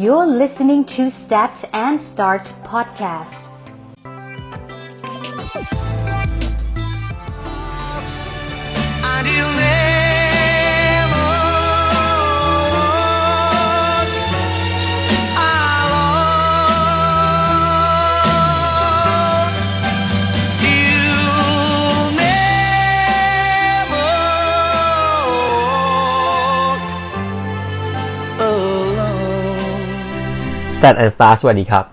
You're listening to Stats and Start podcast. And Stat and Star สวัสดีครับ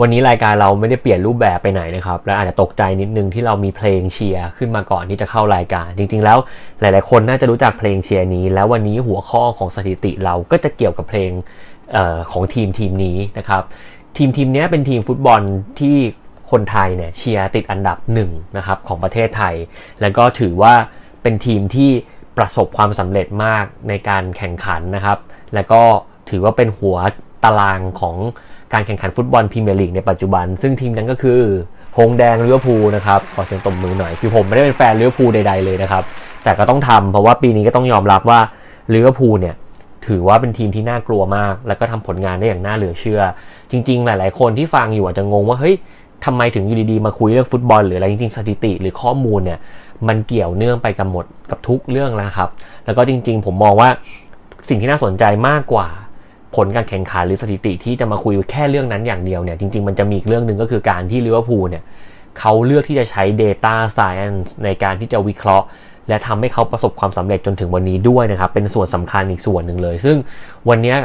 วันนี้รายการเราไม่ได้เปลี่ยนรูปแบบไปไหนนะครับ และอาจจะตกใจนิดนึงที่เรามีเพลงเชียร์ขึ้นมาก่อนที่จะเข้ารายการ จริง ๆ แล้วหลาย ๆ คนน่าจะรู้จักเพลงเชียร์นี้ แล้ววันนี้หัวข้อของสถิติเราก็จะเกี่ยวกับเพลงออของทีมทีมนี้นะครับ ทีมทีมนี้เป็นทีมฟุตบอลที่คนไทยเนี่ยเชียร์ติดอันดับหนึ่งนะครับของประเทศไทย แล้วก็ถือว่าเป็นทีมที่ประสบความสำเร็จมากในการแข่งขันนะครับ แล้วก็ถือว่าเป็นหัว ตารางของการแข่งขันฟุตบอลพรีเมียร์ลีกในปัจจุบัน ซึ่งทีมนั้นก็คือหงแดงลิเวอร์พูลนะครับขอเสียงตบมือหน่อย คือผมไม่ได้เป็นแฟนลิเวอร์พูลใดๆเลยนะครับ แต่ก็ต้องทำเพราะว่าปีนี้ก็ต้องยอมรับว่าลิเวอร์พูลเนี่ยถือว่าเป็นทีมที่น่ากลัวมาก แล้วก็ทำผลงานได้อย่างน่าเหลือเชื่อ จริง ๆ หลาย ๆ คนที่ฟังอยู่อาจจะงงว่าเฮ้ยทำไมถึงอยู่ดีๆมาคุยเรื่องฟุตบอลหรืออะไรจริงๆสถิติหรือข้อมูลเนี่ยมันเกี่ยวเนื่องไปกับหมดกับทุกเรื่องแล้วครับ แล้วก็จริง ๆ ผมมองว่าสิ่งที่น่าสนใจมากกว่า ผลการแข่งขันหรือสถิติที่จะมาคุยแค่เรื่องนั้นอย่างเดียวเนี่ยจริง ๆ มันจะมีอีกเรื่องหนึ่งก็คือการที่ลิเวอร์พูลเนี่ยเขาเลือกที่จะใช้ Data Science ในการที่จะวิเคราะห์ และทำให้เขาประสบความสำเร็จจนถึงวันนี้ด้วยนะครับ เป็นส่วนสำคัญอีกส่วนหนึ่งเลย ซึ่งวันนี้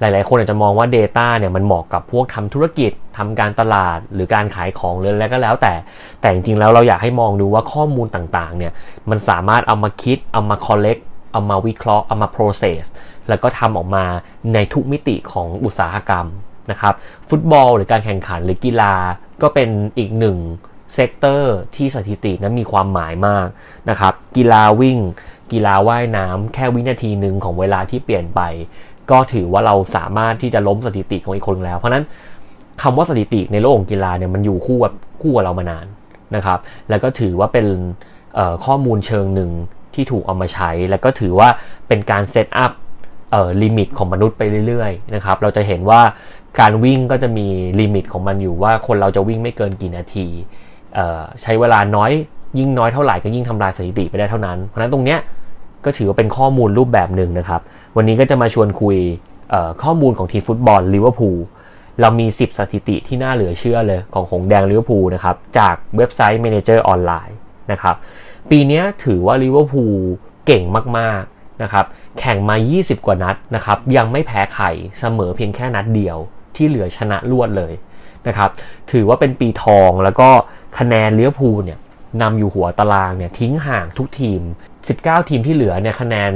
หลาย ๆ คนอาจจะมองว่า Data เนี่ยมันเหมาะกับพวกทำธุรกิจทำการตลาดหรือการขายของหรืออะไรก็แล้วแต่ แต่จริง ๆ แล้วเราอยากให้มองดูว่าข้อมูลต่าง ๆ เนี่ยมันสามารถเอามาคิดเอามา collect เอามาวิเคราะห์เอามา process แล้วก็ทำออกมาในทุกมิติของอุตสาหกรรมนะครับฟุตบอลหรือการแข่งขันหรือกีฬาก็เป็นอีกหนึ่ง sector ที่สถิตินั้นมีความหมายมากนะครับ กีฬาวิ่ง กีฬาว่ายน้ำแค่วินาทีหนึ่งของเวลาที่เปลี่ยนไป ก็ถือว่าเราสามารถที่จะล้มสถิติของอีกคนแล้ว เพราะนั้นคำว่าสถิติในโลกของกีฬาเนี่ยมันอยู่คู่กับคู่กับเรามานานนะครับ แล้วก็ถือว่าเป็นข้อมูลเชิงหนึ่ง ที่ถูกเอามาใช้ แล้วก็ถือว่าเป็นการ set up เอ่อ limit ของมนุษย์ไปเรื่อยๆนะครับเราจะเห็นว่าการวิ่งก็จะมี limit ของมันอยู่ว่าคนเราจะวิ่งไม่เกินกี่นาทีเอ่อใช้เวลาน้อยยิ่งน้อยเท่าไหร่ก็ยิ่งทำลายสถิติไปได้เท่านั้น เพราะฉะนั้นตรงเนี้ยก็ถือว่าเป็นข้อมูลรูปแบบหนึ่งนะครับ วันนี้ก็จะมาชวนคุยเอ่อข้อมูลของทีมฟุตบอลลิเวอร์พูลเรามี 10 สถิติที่น่าเหลือเชื่อเลยของหงแดงลิเวอร์พูลนะครับ จากเว็บไซต์ Manager ออนไลน์นะครับ ปีนี้ถือว่าลิเวอร์พูลเก่งมากๆนะครับแข่งมา 20 กว่านัดนะครับยังไม่แพ้ใครเสมอเพียงแค่นัดเดียวที่เหลือชนะรวดเลยนะครับถือว่าเป็นปีทองแล้วก็คะแนนลิเวอร์พูลเนี่ยนำอยู่หัวตารางเนี่ยทิ้งห่างทุกทีม 19 ทีมที่เหลือเนี่ยคะแนน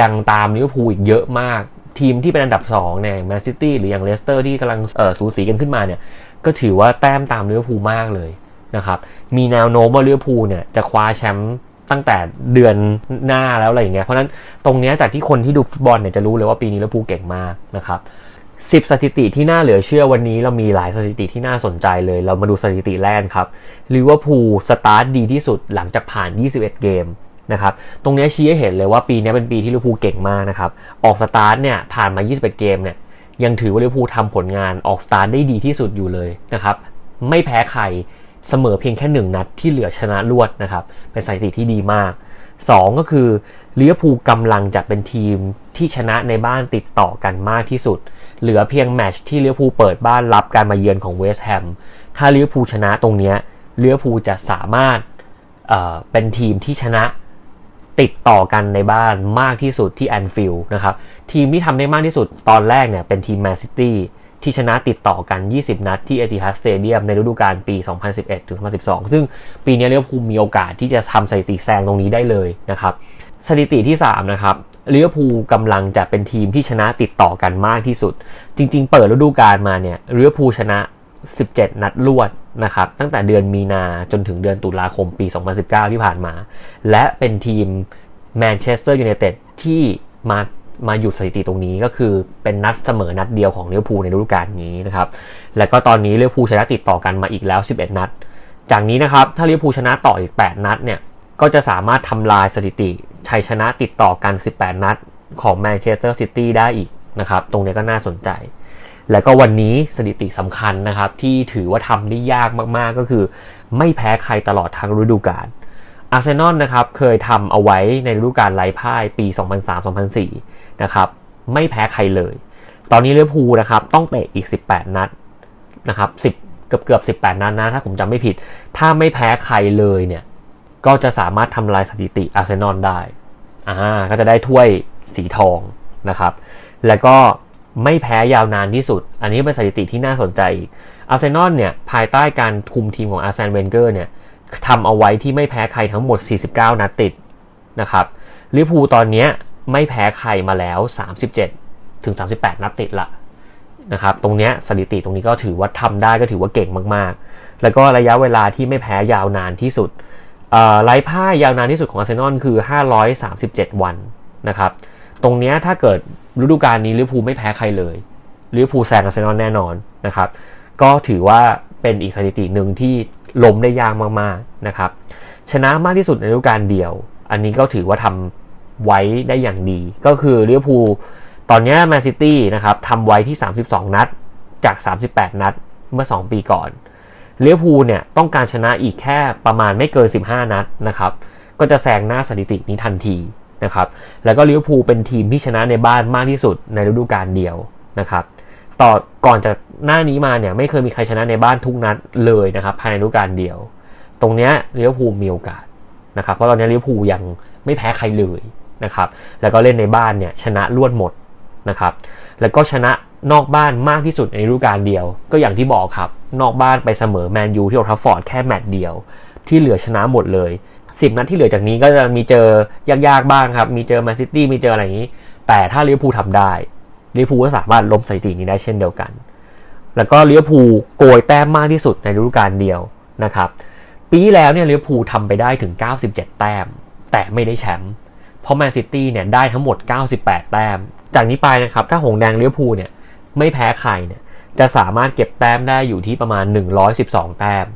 ยังตามลิเวอร์พูลอีกเยอะมาก ทีมที่เป็นอันดับ2เนี่ยแมนซิตี้หรืออย่างเลสเตอร์ที่กำลังเอ่อสูสีกันขึ้นมาเนี่ยก็ถือว่าแต้มตามลิเวอร์พูลมากเลย นะครับ มีแนวโน้มว่าลิเวอร์พูลเนี่ยจะคว้าแชมป์ตั้งแต่เดือนหน้าแล้วอะไรอย่างเงี้ย เพราะนั้นตรงเนี้ยจากที่คนที่ดูฟุตบอลเนี่ยจะรู้เลยว่าปีนี้ลิเวอร์พูลเก่งมากนะครับ10สถิติที่น่าเหลือเชื่อวันนี้เรามีหลายสถิติที่น่าสนใจเลย เรามาดูสถิติแรกครับลิเวอร์พูลสตาร์ทดีที่สุดหลังจากผ่าน 21 เกมนะครับตรงนี้ชี้ให้เห็นเลยว่าปีนี้เป็นปีที่ลิเวอร์พูลเก่งมากนะครับออกสตาร์ทเนี่ยผ่านมา 21 เกมเนี่ยยังถือว่าลิเวอร์พูลทำผลงานออกสตาร์ทได้ดีที่สุดอยู่เลยนะครับไม่แพ้ใคร เสมอเพียงแค่หนึ่งนัดที่เหลือชนะรวดนะครับ เป็นสถิติที่ดีมาก 2 ก็คือลิเวอร์พูลกำลังจะเป็นทีมที่ชนะในบ้านติดต่อกันมากที่สุด เหลือเพียงแมตช์ที่ลิเวอร์พูลเปิดบ้านรับการมาเยือนของเวสต์แฮมถ้าลิเวอร์พูลชนะตรงเนี้ยลิเวอร์พูลจะสามารถเป็นทีมที่ชนะติดต่อกันในบ้านมากที่สุดที่แอนฟิลด์นะครับ ทีมที่ทำได้มากที่สุดตอนแรกเนี่ยเป็นทีมแมนซิตี้ ที่ชนะติดต่อกัน 20 นัดที่เอติฮัดสเตเดียมในฤดูกาลปี 2011ถึง2012 ซึ่งปีนี้ลิเวอร์พูลมีโอกาสที่จะทำสถิติแซงตรงนี้ได้เลยนะครับสถิติที่ 3 นะครับลิเวอร์พูลกำลังจะเป็นทีมที่ชนะติดต่อกันมากที่สุด จริง ๆ เปิดฤดูกาลมาเนี่ยลิเวอร์พูลชนะ 17 นัดรวดนะครับตั้งแต่เดือนมีนาจนถึงเดือนตุลาคมปี 2019 ที่ผ่านมา และเป็นทีมแมนเชสเตอร์ยูไนเต็ดที่มา มาหยุดสถิติตรงนี้ก็คือเป็นนัดเสมอนัดเดียวของลิเวอร์พูลในฤดูกาลนี้นะครับ แล้วก็ตอนนี้ลิเวอร์พูลชนะติดต่อกันมาอีกแล้ว 11 นัด จากนี้นะครับถ้าลิเวอร์พูลชนะต่ออีก 8 นัดเนี่ยก็จะสามารถทำลายสถิติชัยชนะติดต่อกัน 18 นัดของแมนเชสเตอร์ซิตี้ได้อีกนะครับ ตรงนี้ก็น่าสนใจ แล้วก็วันนี้สถิติสำคัญนะครับ ที่ถือว่าทำได้ยากมากๆก็คือ ไม่แพ้ใครตลอดทั้งฤดูกาลอาร์เซนอลนะครับเคยทำเอาไว้ในฤดูกาลไร้พ่ายปี 2003-2004 นะครับไม่แพ้ใครเลย ตอนนี้ลิเวอร์พูลนะครับต้องเตะอีก 18 นัดนะครับ10เกือบเกือบ18 นัดนะถ้าผมจำไม่ผิด ถ้าไม่แพ้ใครเลยเนี่ยก็จะสามารถทำลายสถิติอาร์เซนอลได้อ่าก็จะได้ถ้วยสีทองนะครับ แล้วก็ไม่แพ้ยาวนานที่สุด อันนี้เป็นสถิติที่น่าสนใจอีกอาร์เซนอลเนี่ยภายใต้การคุมทีมของอาร์แซนเวนเกอร์เนี่ยทำเอาไว้ที่ไม่แพ้ใครทั้งหมด 49 นัดติดนะครับลิเวอร์พูลตอนนี้ ไม่แพ้ใครมาแล้ว 37 ถึง 38 นัดติดละนะครับตรงเนี้ยสถิติตรงนี้ก็ถือว่าทำได้ก็ถือว่าเก่งมากๆ แล้วก็ระยะเวลาที่ไม่แพ้ยาวนานที่สุดไร้พ่ายยาวนานที่สุดของอาร์เซนอลคือ 537 วันนะครับตรงเนี้ยถ้าเกิดฤดูกาลนี้ลิเวอร์พูลไม่แพ้ใครเลยลิเวอร์พูลแซงอาร์เซนอลแน่นอนนะครับก็ถือว่าเป็นอีกสถิติหนึ่งที่ล้มได้ยากมากๆนะครับชนะมากที่สุดในฤดูกาลเดียว อันนี้ก็ถือว่าทำ ไว้ได้อย่างดี ก็คือลิเวอร์พูลตอนนี้แมนซิตี้นะครับทำไว้ที่ 32 นัดจาก 38 นัดเมื่อ 2 ปีก่อนลิเวอร์พูลเนี่ยต้องการชนะอีกแค่ประมาณไม่เกิน 15 นัดนะครับก็จะแซงหน้าสถิตินี้ทันทีนะครับแล้วก็ลิเวอร์พูลเป็นทีมที่ชนะในบ้านมากที่สุดในฤดูกาลเดียวนะครับต่อก่อนจากหน้านี้มาเนี่ยไม่เคยมีใครชนะในบ้านทุกนัดเลยนะครับภายในฤดูกาลเดียว ตรงเนี้ยลิเวอร์พูลมีโอกาสนะครับเพราะตอนนี้ลิเวอร์พูลยังไม่แพ้ใครเลย นะครับ แล้วก็เล่นในบ้านเนี่ยชนะล้วนหมดนะครับ แล้วก็ชนะนอกบ้านมากที่สุดในฤดูกาลเดียว ก็อย่างที่บอกครับ นอกบ้านไปเสมอแมนยูที่โอลด์แทรฟฟอร์ดแค่แมตช์เดียว ที่เหลือชนะหมดเลยสิบนัดที่เหลือจากนี้ก็จะมีเจอยากๆบ้างครับ มีเจอแมนซิตี้มีเจออะไรอย่างนี้ แต่ถ้าลิเวอร์พูลทำได้ลิเวอร์พูลก็สามารถล้มสถิตินี้ได้เช่นเดียวกัน แล้วก็ลิเวอร์พูลโกยแต้มมากที่สุดในฤดูกาลเดียวนะครับ ปีแล้วเนี่ยลิเวอร์พูลทำไปได้ถึง 97 แต้ม แต่ไม่ได้แชมป์ เพราะแมนซิตี้เนี่ยได้ทั้งหมด 98 แต้ม จากนี้ไปนะครับถ้าหงแดงลิเวอร์พูลเนี่ยไม่แพ้ใครเนี่ยจะสามารถเก็บแต้มได้อยู่ที่ประมาณ 112 แต้ม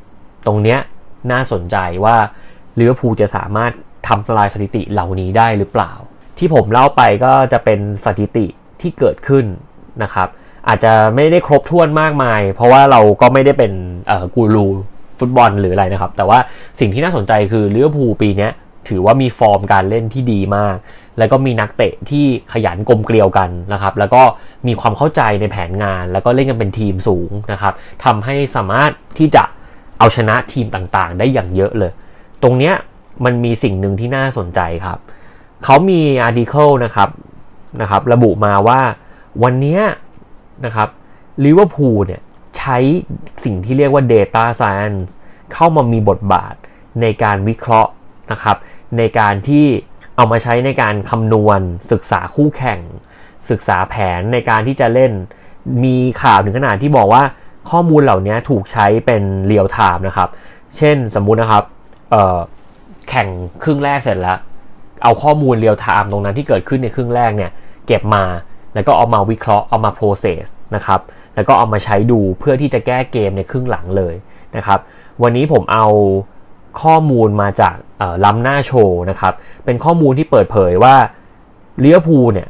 ตรงเนี้ยน่าสนใจว่าลิเวอร์พูลจะสามารถทำลายสถิติเหล่านี้ได้หรือเปล่า ที่ผมเล่าไปก็จะเป็นสถิติที่เกิดขึ้นนะครับอาจจะไม่ได้ครบถ้วนมากมาย เพราะว่าเราก็ไม่ได้เป็นกูรูฟุตบอลหรืออะไรนะครับ แต่ว่าสิ่งที่น่าสนใจคือลิเวอร์พูลปีนี้ ถือว่ามีฟอร์มการเล่นที่ดีมาก แล้วก็มีนักเตะที่ขยันกลมเกลียวกันนะครับ แล้วก็มีความเข้าใจในแผนงาน แล้วก็เล่นกันเป็นทีมสูงนะครับทำให้สามารถที่จะเอาชนะทีมต่างๆ ได้อย่างเยอะเลย ตรงเนี้ยมันมีสิ่งหนึ่งที่น่าสนใจครับ เขามี article นะครับนะครับ ระบุมาว่าวันนี้นะครับลิเวอร์พูลเนี่ยใช้สิ่งที่เรียกว่า Data Science เข้ามามีบทบาทในการวิเคราะห์นะครับ ในการที่เอามาใช้ในการคำนวณ ศึกษาคู่แข่ง ศึกษาแผนในการที่จะเล่น มีข่าวถึงขนาดที่บอกว่าข้อมูลเหล่านี้ถูกใช้เป็นเรียลไทม์นะครับ เช่นสมมุตินะครับแข่งครึ่งแรกเสร็จแล้ว เอาข้อมูลเรียลไทม์ตรงนั้นที่เกิดขึ้นในครึ่งแรกเนี่ย เก็บมาแล้วก็เอามาวิเคราะห์เอามา process นะครับ แล้วก็เอามาใช้ดูเพื่อที่จะแก้เกมในครึ่งหลังเลยนะครับ วันนี้ผมเอา ข้อมูลมาจากล้ำหน้าโชว์นะครับ เป็นข้อมูลที่เปิดเผยว่าเลียพูเนี่ย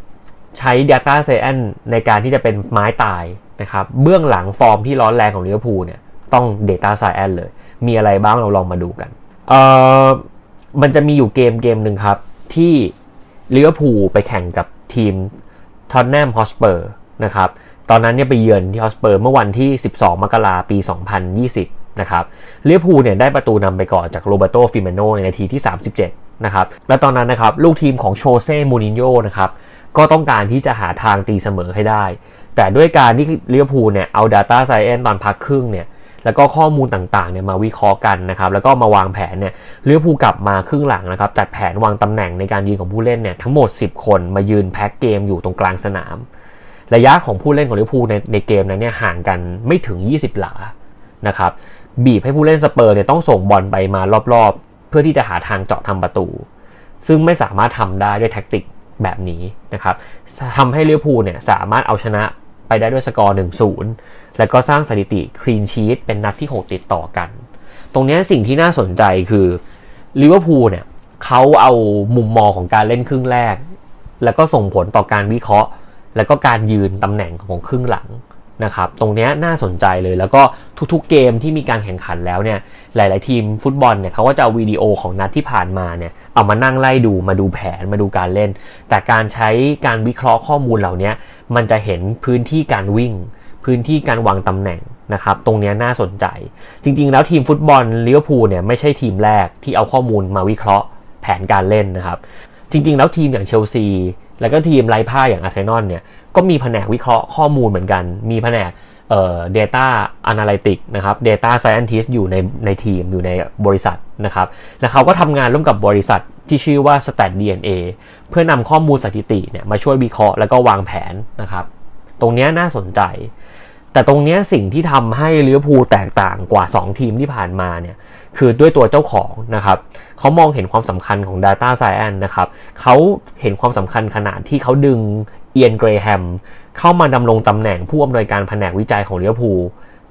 ใช้ Data Science ในการที่จะเป็นไม้ตายนะครับ เบื้องหลังฟอร์มที่ร้อนแรงของเลียพูเนี่ยต้อง Data Science เลย มีอะไรบ้างเราลองมาดูกันเออมันจะมีอยู่เกมเกมหนึ่งครับ ที่ลิเวอร์พูลไปแข่งกับทีมท็อตแนมฮอตสเปอร์นะครับ ตอนนั้นเนี่ยไปเยือนที่ฮอตสเปอร์เมื่อวันที่ 12 มกราปี 2020 นะครับลิเวอร์พูลเนี่ยได้ประตูนำไปก่อนจากโรแบร์โต้ฟีร์มีโน่ในนาทีที่ 37 นะครับ และตอนนั้นนะครับลูกทีมของโชเซ่มูรินโญ่นะครับก็ต้องการที่จะหาทางตีเสมอให้ได้ แต่ด้วยการที่ลิเวอร์พูลเนี่ยเอา Data Science ตอนพักครึ่งเนี่ยแล้วก็ข้อมูลต่างๆเนี่ยมาวิเคราะห์กันนะครับ แล้วก็มาวางแผนเนี่ยลิเวอร์พูลกลับมาครึ่งหลังนะครับ จัดแผนวางตำแหน่งในการยืนของผู้เล่นเนี่ยทั้งหมด 10 คนมายืนแพ็กเกมอยู่ตรงกลางสนาม ระยะของผู้เล่นของลิเวอร์พูลในในเกมนั้นเนี่ยห่างกันไม่ถึง 20 หลานะครับ บีบให้ผู้เล่นสเปอร์เนี่ยต้องส่งบอลไปมารอบๆ เพื่อที่จะหาทางเจาะทำประตู ซึ่งไม่สามารถทำได้ด้วยแท็กติกแบบนี้นะครับทำให้ลิเวอร์พูลเนี่ยสามารถเอาชนะไปได้ด้วยสกอร์1-0 แล้วก็สร้างสถิติคลีนชีตเป็นนัดที่ 6 ติดต่อกัน ตรงนี้สิ่งที่น่าสนใจคือลิเวอร์พูลเนี่ยเขาเอามุมมองของการเล่นครึ่งแรก แล้วก็ส่งผลต่อการวิเคราะห์ แล้วก็การยืนตำแหน่งของครึ่งหลัง นะครับตรงนี้น่าสนใจเลยแล้วก็ทุกๆเกมที่มีการแข่งขันแล้วเนี่ยหลาย ๆ ทีมฟุตบอลเนี่ยเขาก็จะเอาวิดีโอของนัดที่ผ่านมาเนี่ยเอามานั่งไล่ดูมาดูแผนมาดูการเล่น แต่การใช้การวิเคราะห์ข้อมูลเหล่านี้มันจะเห็นพื้นที่การวิ่ง พื้นที่การวางตำแหน่งนะครับตรงนี้น่าสนใจ จริง ๆ แล้วทีมฟุตบอลลิเวอร์พูลเนี่ยไม่ใช่ทีมแรกที่เอาข้อมูลมาวิเคราะห์แผนการเล่นนะครับจริง ๆ แล้วทีมอย่างเชลซีแล้วก็ทีมไร้พ่ายอย่างอาร์เซนอลเนี่ย ก็มีแผนกวิเคราะห์ข้อมูลเหมือนกัน มีแผนกเอ่อ data analytic นะครับ data scientist อยู่ในในทีมอยู่ในบริษัทนะครับแล้วเขาก็ทำงานร่วมกับบริษัทที่ชื่อว่า Stat DNA เพื่อนำข้อมูลสถิติเนี่ยมาช่วยวิเคราะห์แล้วก็วางแผนนะครับ ตรงนี้น่าสนใจ แต่ตรงนี้สิ่งที่ทำให้ลิเวอร์พูลแตกต่างกว่า 2 ทีมที่ผ่านมาเนี่ยคือด้วยตัวเจ้าของนะครับเขามองเห็นความสำคัญของ Data Science นะครับเขาเห็นความสำคัญขนาดที่เขาดึง เอียนเกรแฮมเข้ามาดำรงตำแหน่งผู้อำนวยการแผนกวิจัยของลิเวพู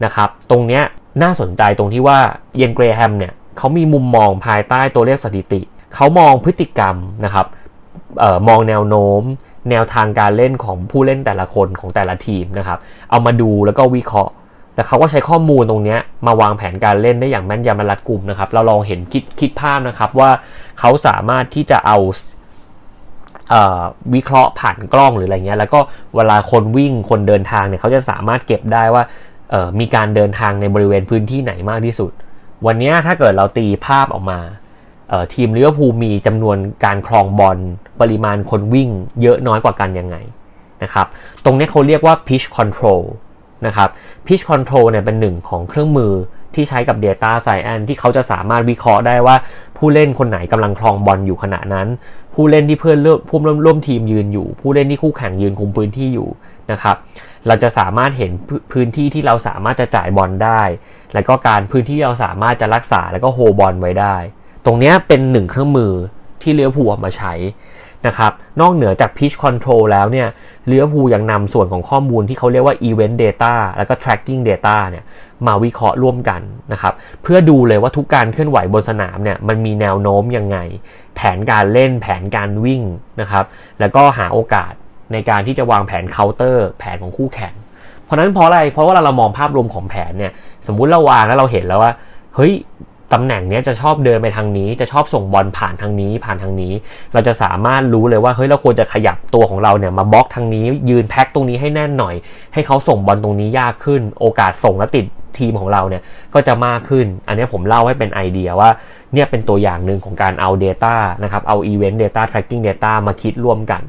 นะครับ ตรงเนี้ยน่าสนใจตรงที่ว่าเอียนเกรแฮมเนี่ยเขามีมุมมองภายใต้ตัวเลขสถิติ เขามองพฤติกรรมนะครับออมองแนวโน้ม แนวทางการเล่นของผู้เล่นแต่ละคนของแต่ละทีมนะครับ เอามาดูแล้วก็วิเคราะห์แล้วเขาก็ใช้ข้อมูลตรงนี้มาวางแผนการเล่นได้อย่างแม่นยำและรัดกุมนะครับ เราลองเห็นคิดคิดภาพนะครับว่าเขาสามารถที่จะเอา วิเคราะห์ผ่านกล้องหรืออะไรเงี้ย แล้วก็เวลาคนวิ่งคนเดินทางเนี่ยเขาจะสามารถเก็บได้ว่ามีการเดินทางในบริเวณพื้นที่ไหนมากที่สุด วันนี้ถ้าเกิดเราตีภาพออกมาทีมลิเวอร์พูลมีจำนวนการครองบอลปริมาณคนวิ่งเยอะน้อยกว่ากันยังไงนะครับ ตรงนี้เขาเรียกว่า pitch control นะครับ pitch control เนี่ยเป็นหนึ่งของเครื่องมือที่ใช้กับ data science ที่เขาจะสามารถวิเคราะห์ได้ว่าผู้เล่นคนไหนกำลังครองบอลอยู่ขณะนั้น ผู้เล่นที่เพื่อนผู้ร่วมร่วมทีมยืนอยู่ ผู้เล่นที่คู่แข่งยืนคุมพื้นที่อยู่นะครับเราจะสามารถเห็นพื้พื้นที่ที่เราสามารถจะจ่ายบอลได้ แล้วก็การพื้นที่เราสามารถจะรักษาแล้วก็โฮบอลไว้ได้ ตรงนี้เป็นหนึ่งเครื่องมือที่เลี้ยวผูลเอามาใช้ นะครับ นอกเหนือจาก pitch control แล้วเนี่ยเลี้ยวภูยังนำส่วนของข้อมูลที่เขาเรียกว่า event data แล้วก็ tracking data เนี่ยมาวิเคราะห์ร่วมกันนะครับ เพื่อดูเลยว่าทุกการเคลื่อนไหวบนสนามเนี่ยมันมีแนวโน้มยังไง แผนการเล่นแผนการวิ่งนะครับ แล้วก็หาโอกาสในการที่จะวางแผน counter แผนของคู่แข่ง เพราะนั้นเพราะอะไรเพราะว่าเรามองภาพรวมของแผนเนี่ยสมมุติเราวางแล้วเราเห็นแล้วว่าเฮ้ย ตำแหน่งเนี้ยจะชอบเดินไปทางนี้ จะชอบส่งบอลผ่านทางนี้ผ่านทางนี้ เราจะสามารถรู้เลยว่าเฮ้ยเราควรจะขยับตัวของเราเนี่ยมาบล็อกทางนี้ ยืนแพ็คตรงนี้ให้แน่นหน่อย ให้เขาส่งบอลตรงนี้ยากขึ้น โอกาสส่งและติดทีมของเราเนี่ยก็จะมากขึ้น อันนี้ผมเล่าให้เป็นไอเดียว่าเนี่ยเป็นตัวอย่างหนึ่งของการเอา Data นะครับเอา Event Data Tracking Data มาคิดร่วมกัน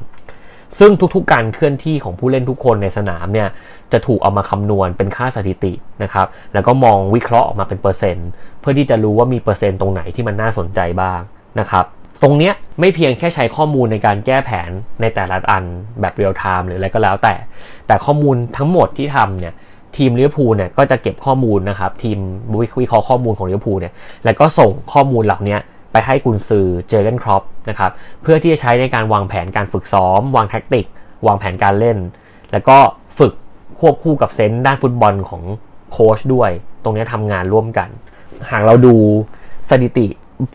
ซึ่งทุกๆการเคลื่อนที่ของผู้เล่นทุกคนในสนามเนี่ยจะถูกเอามาคำนวณเป็นค่าสถิตินะครับแล้วก็มองวิเคราะห์ออกมาเป็นเปอร์เซ็นต์เพื่อที่จะรู้ว่ามีเปอร์เซ็นต์ตรงไหนที่มันน่าสนใจบ้างนะครับตรงเนี้ยไม่เพียงแค่ใช้ข้อมูลในการแก้แผนในแต่ละอันแบบเรียลไทม์หรืออะไรก็แล้วแต่ แต่ข้อมูลทั้งหมดที่ทำเนี่ยทีมลิเวอร์พูลเนี่ยก็จะเก็บข้อมูลนะครับทีมวิเคราะห์ข้อมูลของลิเวอร์พูลเนี่ยแล้วก็ส่งข้อมูลเหล่านี้ ไปให้กุนซือเจอเกนครอปนะครับเพื่อที่จะใช้ในการวางแผนการฝึกซ้อม วางแท็กติก วางแผนการเล่น แล้วก็ฝึกควบคู่กับเซนส์ด้านฟุตบอลของโค้ชด้วย ตรงนี้ทำงานร่วมกัน หากเราดูสถิติ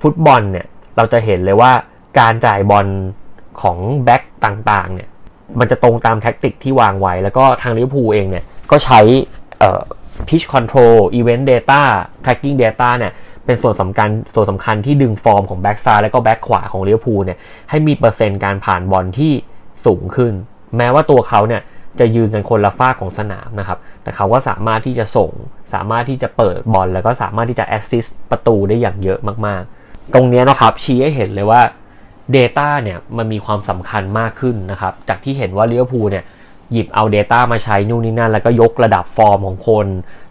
ฟุตบอลเนี่ยเราจะเห็นเลยว่าการจ่ายบอลของแบ็กต่างๆเนี่ยมันจะตรงตามแท็กติกที่วางไว้ แล้วก็ทางลิเวอร์พูลเองเนี่ยก็ใช้ pitch control event data tracking data เนี่ยเป็นส่วนสำคัญส่วนสำคัญที่ดึงฟอร์มของแบ็กซ้ายแล้วก็แบ็กขวาของลิเวอร์พูลเนี่ยให้มีเปอร์เซ็นต์การผ่านบอลที่สูงขึ้น แม้ว่าตัวเขาเนี่ยจะยืนกันคนละฟากของสนามนะครับ แต่เขาก็สามารถที่จะส่ง สามารถที่จะเปิดบอลแล้วก็สามารถที่จะแอสซิสต์ประตูได้อย่างเยอะมากๆ ตรงนี้นะครับชี้ให้เห็นเลยว่า Data เนี่ยมันมีความสำคัญมากขึ้นนะครับ จากที่เห็นว่าลิเวอร์พูลเนี่ย หยิบเอา Data มาใช้นู่นนี่นั่น แล้วก็ยกระดับฟอร์มของคน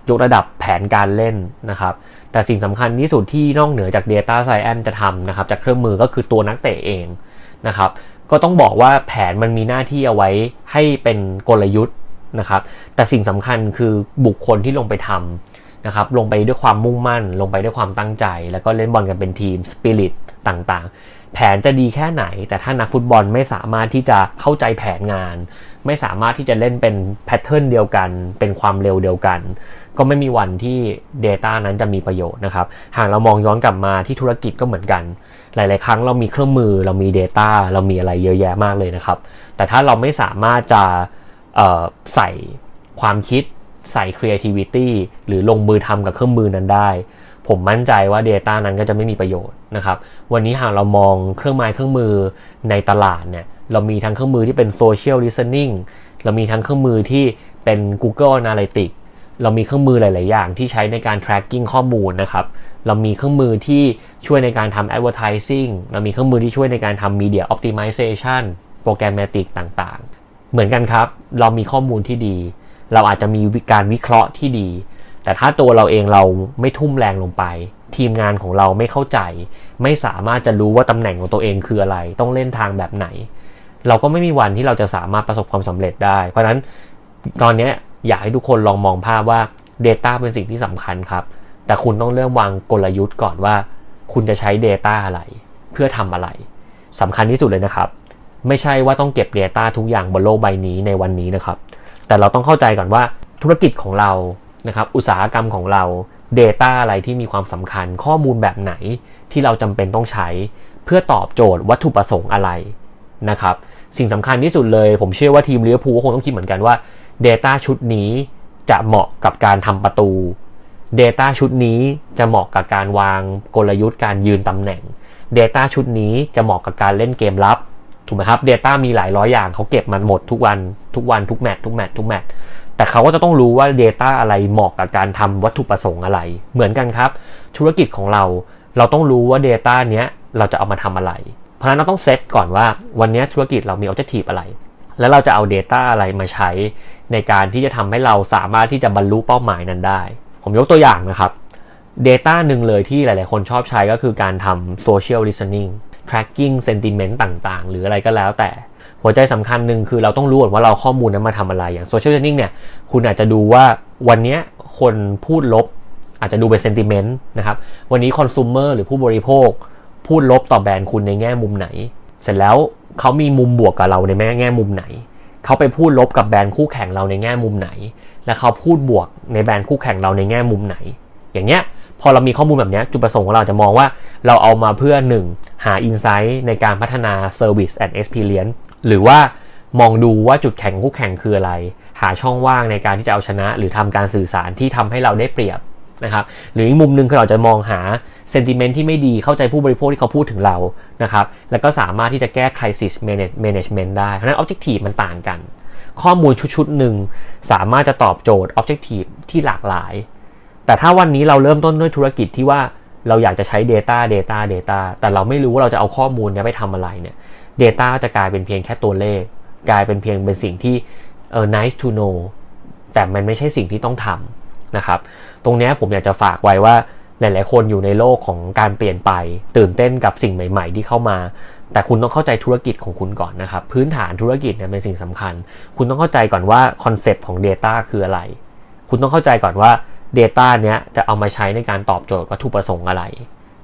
ยกระดับแผนการเล่นนะครับ แต่สิ่งสำคัญที่สุดที่นอกเหนือจาก Data Science จะทำนะครับ จากเครื่องมือก็คือตัวนักเตะเองนะครับ ก็ต้องบอกว่าแผนมันมีหน้าที่เอาไว้ให้เป็นกลยุทธ์นะครับ แต่สิ่งสำคัญคือบุคคลที่ลงไปทำนะครับ ลงไปด้วยความมุ่งมั่น ลงไปด้วยความตั้งใจ แล้วก็เล่นบอลกันเป็นทีมสปิริตต่างๆ แผนจะดีแค่ไหน แต่ถ้านักฟุตบอลไม่สามารถที่จะเข้าใจแผนงาน ไม่สามารถที่จะเล่นเป็นแพทเทิร์นเดียวกัน เป็นความเร็วเดียวกัน ก็ไม่มีวันที่ Data นั้นจะมีประโยชน์นะครับ หากเรามองย้อนกลับมาที่ธุรกิจก็เหมือนกัน หลาย ๆ ครั้งเรามีเครื่องมือเรามี Data เรามีอะไรเยอะแยะมากเลยนะครับ แต่ถ้าเราไม่สามารถจะใส่ความคิดใส่ creativity หรือลงมือทำกับเครื่องมือนั้นได้ ผมมั่นใจว่า Data นั้นก็จะไม่มีประโยชน์นะครับ วันนี้หากเรามองเครื่องไม้เครื่องมือในตลาดเนี่ย เรามีทั้งเครื่องมือที่เป็น social listening เรามีทั้งเครื่องมือที่เป็น Google Analytics เรามีเครื่องมือหลาย ๆ อย่างที่ใช้ในการ tracking ข้อมูลนะครับ เรามีเครื่องมือที่ช่วยในการทำ advertising เรามีเครื่องมือที่ช่วยในการทำ media optimization programmatic ต่าง ๆ เหมือนกันครับ เรามีข้อมูลที่ดี เราอาจจะมีการวิเคราะห์ที่ดี แต่ถ้าตัวเราเองเราไม่ทุ่มแรงลงไป ทีมงานของเราไม่เข้าใจ ไม่สามารถจะรู้ว่าตำแหน่งของตัวเองคืออะไร ต้องเล่นทางแบบไหน เราก็ไม่มีวันที่เราจะสามารถประสบความสำเร็จได้ เพราะฉะนั้นตอนนี้อยากให้ทุกคนลองมองภาพว่า Data เป็นสิ่งที่สำคัญครับ แต่คุณต้องเริ่มวางกลยุทธ์ก่อนว่า คุณจะใช้ Data อะไร เพื่อทำอะไรสำคัญที่สุดเลยนะครับ ไม่ใช่ว่าต้องเก็บ Data ทุกอย่างบนโลกใบนี้ในวันนี้นะครับ แต่เราต้องเข้าใจก่อนว่าธุรกิจของเรา นะครับอุตสาหกรรมของเรา Data อะไรที่มีความสำคัญข้อมูลแบบไหนที่เราจำเป็นต้องใช้ เพื่อตอบโจทย์วัตถุประสงค์อะไรนะครับสิ่งสำคัญที่สุดเลย ผมเชื่อว่าทีมเลี้ยวภูคงต้องคิดเหมือนกันว่า Data ชุดนี้จะเหมาะกับการทำประตู Data ชุดนี้จะเหมาะกับการวางกลยุทธ์การยืนตำแหน่ง Data ชุดนี้จะเหมาะกับการเล่นเกมลับถูกไหมครับ Data มีหลายร้อยอย่างเขาเก็บมันหมดทุกวันทุกวันทุกแมตทุกแมตทุกแมต แต่เขาก็จะต้องรู้ว่า Data อะไรเหมาะกับการทำวัตถุประสงค์อะไร เหมือนกันครับ ธุรกิจของเรา เราต้องรู้ว่า Data เนี้ยเราจะเอามาทำอะไร เพราะฉะนั้นเราต้องเซตก่อนว่าวันนี้ธุรกิจเรามี objective อะไร แล้วเราจะเอา Data อะไรมาใช้ในการที่จะทำให้เราสามารถที่จะบรรลุเป้าหมายนั้นได้ ผมยกตัวอย่างนะครับ Data หนึ่งเลยที่หลาย ๆ คนชอบใช้ก็คือการทำ social listening tracking sentiment ต่าง ๆ หรืออะไรก็แล้วแต่ หัวใจสำคัญหนึ่งคือเราต้องรู้ก่อนว่าเราข้อมูลนั้นมาทำอะไรอย่าง social listening เนี่ยคุณอาจจะดูว่าวันนี้คนพูดลบ อาจจะดูเป็น sentiment นะครับวันนี้ consumer หรือผู้บริโภค พูดลบต่อแบรนด์คุณในแง่มุมไหน เสร็จแล้วเขามีมุมบวกกับเราในแง่แง่มุมไหนเขาไปพูดลบกับแบรนด์คู่แข่งเราในแง่มุมไหน และเขาพูดบวกในแบรนด์คู่แข่งเราในแง่มุมไหน อย่างเงี้ยพอเรามีข้อมูลแบบนี้จุดประสงค์ของเราจะมองว่าเราเอามาเพื่อ 1. หา Insight ในการพัฒนา Service and Experience หรือว่ามองดูว่าจุดแข็งคู่แข่งคืออะไร หาช่องว่างในการที่จะเอาชนะ หรือทำการสื่อสารที่ทำให้เราได้เปรียบนะครับหรืออีกมุมหนึ่งคือเราจะมองหา sentiment ที่ไม่ดีเข้าใจผู้บริโภคที่เขาพูดถึงเรานะครับแล้วก็สามารถที่จะแก้ crisis management ได้ เพราะนั้น objective มันต่างกัน ข้อมูลชุดๆหนึ่งสามารถจะตอบโจทย์ objective ที่หลากหลาย แต่ถ้าวันนี้เราเริ่มต้นด้วยธุรกิจที่ว่าเราอยากจะใช้ data data data แต่เราไม่รู้ว่าเราจะเอาข้อมูลนี้ไปทำอะไรเนี่ย data จะกลายเป็นเพียงแค่ตัวเลข กลายเป็นเพียงเป็นสิ่งที่เออ nice to know แต่มันไม่ใช่สิ่งที่ต้องทำนะครับ ตรงนี้ผมอยากจะฝากไว้ว่าหลาย ๆ คนอยู่ในโลกของการเปลี่ยนไป ตื่นเต้นกับสิ่งใหม่ ๆ ที่เข้ามา แต่คุณต้องเข้าใจธุรกิจของคุณก่อนนะครับ พื้นฐานธุรกิจเนี่ยเป็นสิ่งสำคัญ คุณต้องเข้าใจก่อนว่าคอนเซปต์ของ Data คืออะไร คุณต้องเข้าใจก่อนว่า Data เนี้ยจะเอามาใช้ในการตอบโจทย์วัตถุประสงค์อะไร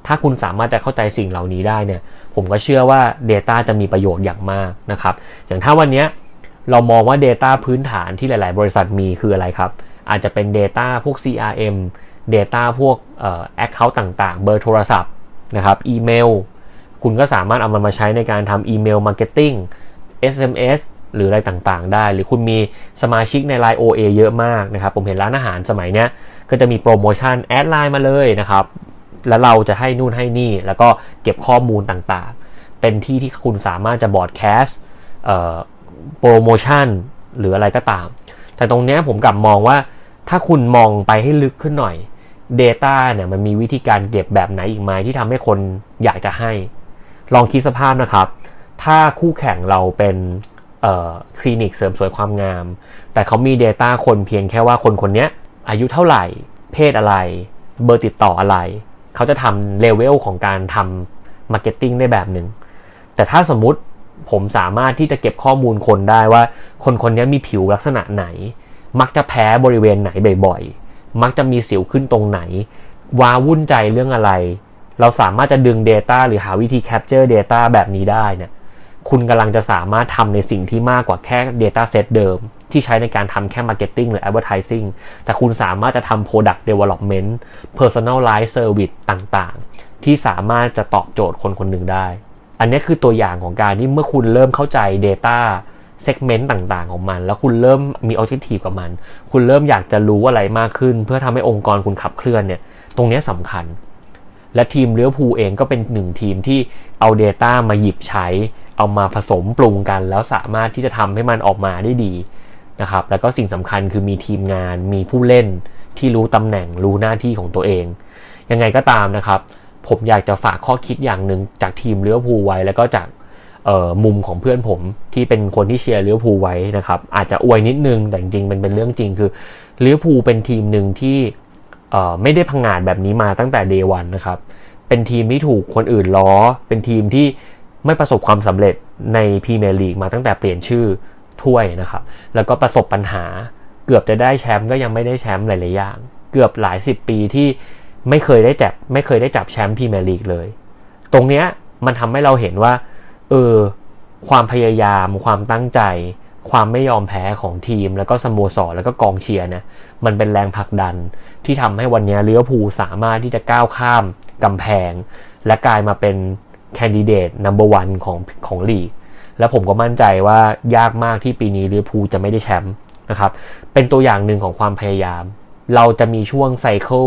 ถ้าคุณสามารถจะเข้าใจสิ่งเหล่านี้ได้เนี่ย ผมก็เชื่อว่า Data จะมีประโยชน์อย่างมากนะครับ อย่างถ้าวันนี้เรามองว่า Data พื้นฐานที่หลาย ๆ บริษัทมีคืออะไรครับ อาจจะเป็น Data พวก CRM Data พวกเอ่อ Account ต่าง ๆ เบอร์โทรศัพท์นะครับอีเมล คุณก็สามารถเอามันมาใช้ในการทำ email marketing SMS หรืออะไรต่างๆ ได้ หรือคุณมีสมาชิกใน Line OA เยอะมากนะครับ ผมเห็นร้านอาหารสมัยเนี้ย ก็จะมีโปรโมชั่น add Line มาเลยนะครับ แล้วเราจะให้นู่นให้นี่ แล้วก็เก็บข้อมูลต่างๆ เป็นที่ที่คุณสามารถจะบอร์ดแคสต์โปรโมชั่นหรืออะไรก็ตาม แต่ตรงนี้ผมกลับมองว่าถ้าคุณมองไปให้ลึกขึ้นหน่อย Data เนี่ยมันมีวิธีการเก็บแบบไหนอีกไหมที่ทำให้คนอยากจะให้ ลองคิดสภาพนะครับ ถ้าคู่แข่งเราเป็นคลินิกเสริมสวยความงาม แต่เขามี Data คนเพียงแค่ว่าคนคนนี้อายุเท่าไหร่ เพศอะไร เบอร์ติดต่ออะไร เขาจะทำเลเวลของการทำ marketing ได้แบบหนึ่งแต่ถ้าสมมุติผมสามารถที่จะเก็บข้อมูลคนได้ว่า คนคนนี้มีผิวลักษณะไหน มักจะแพ้บริเวณไหนบ่อยๆ มักจะมีสิวขึ้นตรงไหนว้าวุ่นใจเรื่องอะไร เราสามารถจะดึง Data หรือหาวิธี Capture Data แบบนี้ได้เนี่ยคุณกำลังจะสามารถทำในสิ่งที่มากกว่าแค่ Data Set เดิมที่ใช้ในการทำแค่ Marketing หรือ Advertising แต่คุณสามารถจะทำ Product Development Personalized Service ต่างๆ ที่สามารถจะตอบโจทย์คนคนหนึ่งได้ อันนี้คือตัวอย่างของการที่เมื่อคุณเริ่มเข้าใจ Data segment ต่างๆ ของมัน แล้วคุณเริ่มมี objective กับมัน คุณเริ่มอยากจะรู้อะไรมากขึ้น เพื่อทำให้องค์กรคุณขับเคลื่อนเนี่ย ตรงนี้สำคัญ และทีมเลี้ยวภูเองก็เป็นหนึ่งทีมที่เอา Data มาหยิบใช้ เอามาผสมปรุงกัน แล้วสามารถที่จะทำให้มันออกมาได้ดี นะครับ แล้วก็สิ่งสำคัญคือมีทีมงาน มีผู้เล่นที่รู้ตำแหน่ง รู้หน้าที่ของตัวเอง ยังไงก็ตามนะครับ ผมอยากจะฝากข้อคิดอย่างหนึ่งจากทีมเลี้ยวภูไว้ แล้วก็จากมุมของเพื่อนผมที่เป็นคนที่เชียร์เลี้ยวภูไว้นะครับ อาจจะอวยนิดนึง แต่จริงๆเป็นเป็นเรื่องจริงคือเลี้ยวภูเป็นทีมหนึ่งที่ไม่ได้พังงาดแบบนี้มาตั้งแต่เดวันนะครับ เป็นทีมที่ถูกคนอื่นล้อ เป็นทีมที่ไม่ประสบความสำเร็จในพรีเมียร์ลีกมาตั้งแต่เปลี่ยนชื่อ ถ้วยนะครับ แล้วก็ประสบปัญหา เกือบจะได้แชมป์ก็ยังไม่ได้แชมป์หลายๆอย่าง เกือบหลายสิบปีที่ไม่เคยได้จับไม่เคยได้จับแชมป์พรีเมียร์ลีกเลย ตรงเนี้ยมันทำให้เราเห็นว่า เออ ความพยายาม ความตั้งใจ ความไม่ยอมแพ้ของทีม แล้วก็สโมสรแล้วก็กองเชียร์เนี่ย มันเป็นแรงผลักดันที่ทำให้วันนี้เลี้ยวภูสามารถที่จะก้าวข้ามกำแพง และกลายมาเป็นแคนดิเดตนัมเบอร์วันของของลีก แล้วผมก็มั่นใจว่ายากมากที่ปีนี้เลี้ยวภูจะไม่ได้แชมป์นะครับ เป็นตัวอย่างหนึ่งของความพยายาม เราจะมีช่วงไซเคิล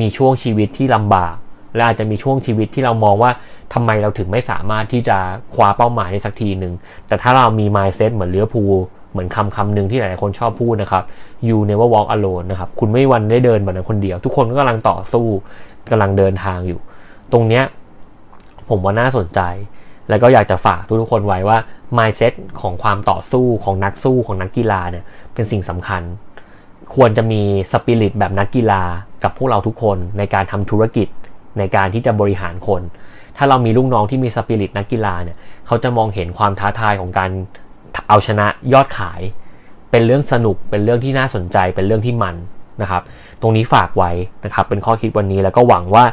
มีช่วงชีวิตที่ลำบาก และอาจจะมีช่วงชีวิตที่เรามองว่าทำไมเราถึงไม่สามารถที่จะคว้าเป้าหมายได้สักทีหนึ่ง แต่ถ้าเรามี mindset เหมือนเลือพูเหมือนคำคำหนึ่งที่หลายคนชอบพูดนะครับ you never walk alone นะครับ คุณไม่วันได้เดินแบบนั้นคนเดียว ทุกคนก็กำลังต่อสู้กำลังเดินทางอยู่ ตรงเนี้ยผมว่าน่าสนใจ แล้วก็อยากจะฝากทุกๆคนไว้ว่า mindset ของความต่อสู้ของนักสู้ของนักกีฬาเนี่ยเป็นสิ่งสำคัญ ควรจะมีสปิริตแบบนักกีฬากับพวกเราทุกคนในการทำธุรกิจในการที่จะบริหารคน ถ้าเรามีลูกน้องที่มีสปิริตนักกีฬาเนี่ยเขาจะมองเห็นความท้าทายของการเอาชนะยอดขาย เป็นเรื่องสนุกเป็นเรื่องที่น่าสนใจเป็นเรื่องที่มันนะครับ ตรงนี้ฝากไว้นะครับเป็นข้อคิดวันนี้แล้วก็หวังว่า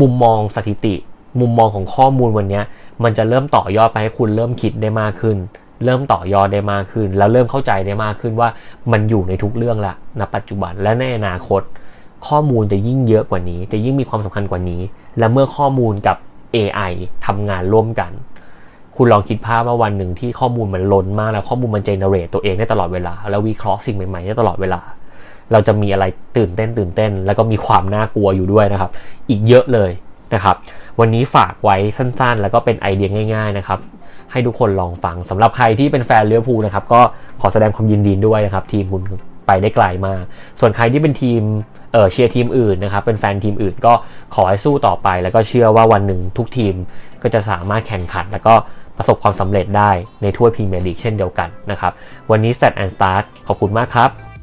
มุมมองสถิติ มุมมองของข้อมูลวันนี้มันจะเริ่มต่อยอดไปให้คุณเริ่มคิดได้มากขึ้น เริ่มต่อยอดได้มากขึ้น แล้วเริ่มเข้าใจได้มากขึ้นว่ามันอยู่ในทุกเรื่องละณปัจจุบันและในอนาคต ข้อมูลจะยิ่งเยอะกว่านี้ จะยิ่งมีความสำคัญกว่านี้ และเมื่อข้อมูลกับ AI ทำงานร่วมกัน คุณลองคิดภาพว่าวันหนึ่งที่ข้อมูลมันล้นมากแล้วข้อมูลมันเจเนเรตตัวเองได้ตลอดเวลา แล้ววิเคราะห์สิ่งใหม่ๆได้ตลอดเวลาเราจะมีอะไรตื่นเต้นตื่นเต้น แล้วก็มีความน่ากลัวอยู่ด้วยนะครับ อีกเยอะเลย นะครับ วันนี้ฝากไว้สั้นๆ แล้วก็เป็นไอเดียง่าย ๆ นะครับ ให้ทุกคนลองฟังสำหรับใครที่เป็นแฟนเลี้ยวภูนะครับ ก็ขอแสดงความยินดีด้วยนะครับ ทีมคุณไปได้ไกลมาก ส่วนใครที่เป็นทีมเออเชียร์ทีมอื่นนะครับ เป็นแฟนทีมอื่นก็ขอให้สู้ต่อไป แล้วก็เชื่อว่าวันหนึ่งทุกทีมก็จะสามารถแข่งขัน แล้วก็ประสบความสำเร็จได้ในทั่วพรีเมียร์ลีกเช่นเดียวกันนะครับ วันนี้ Set and Start ขอบคุณมากครับ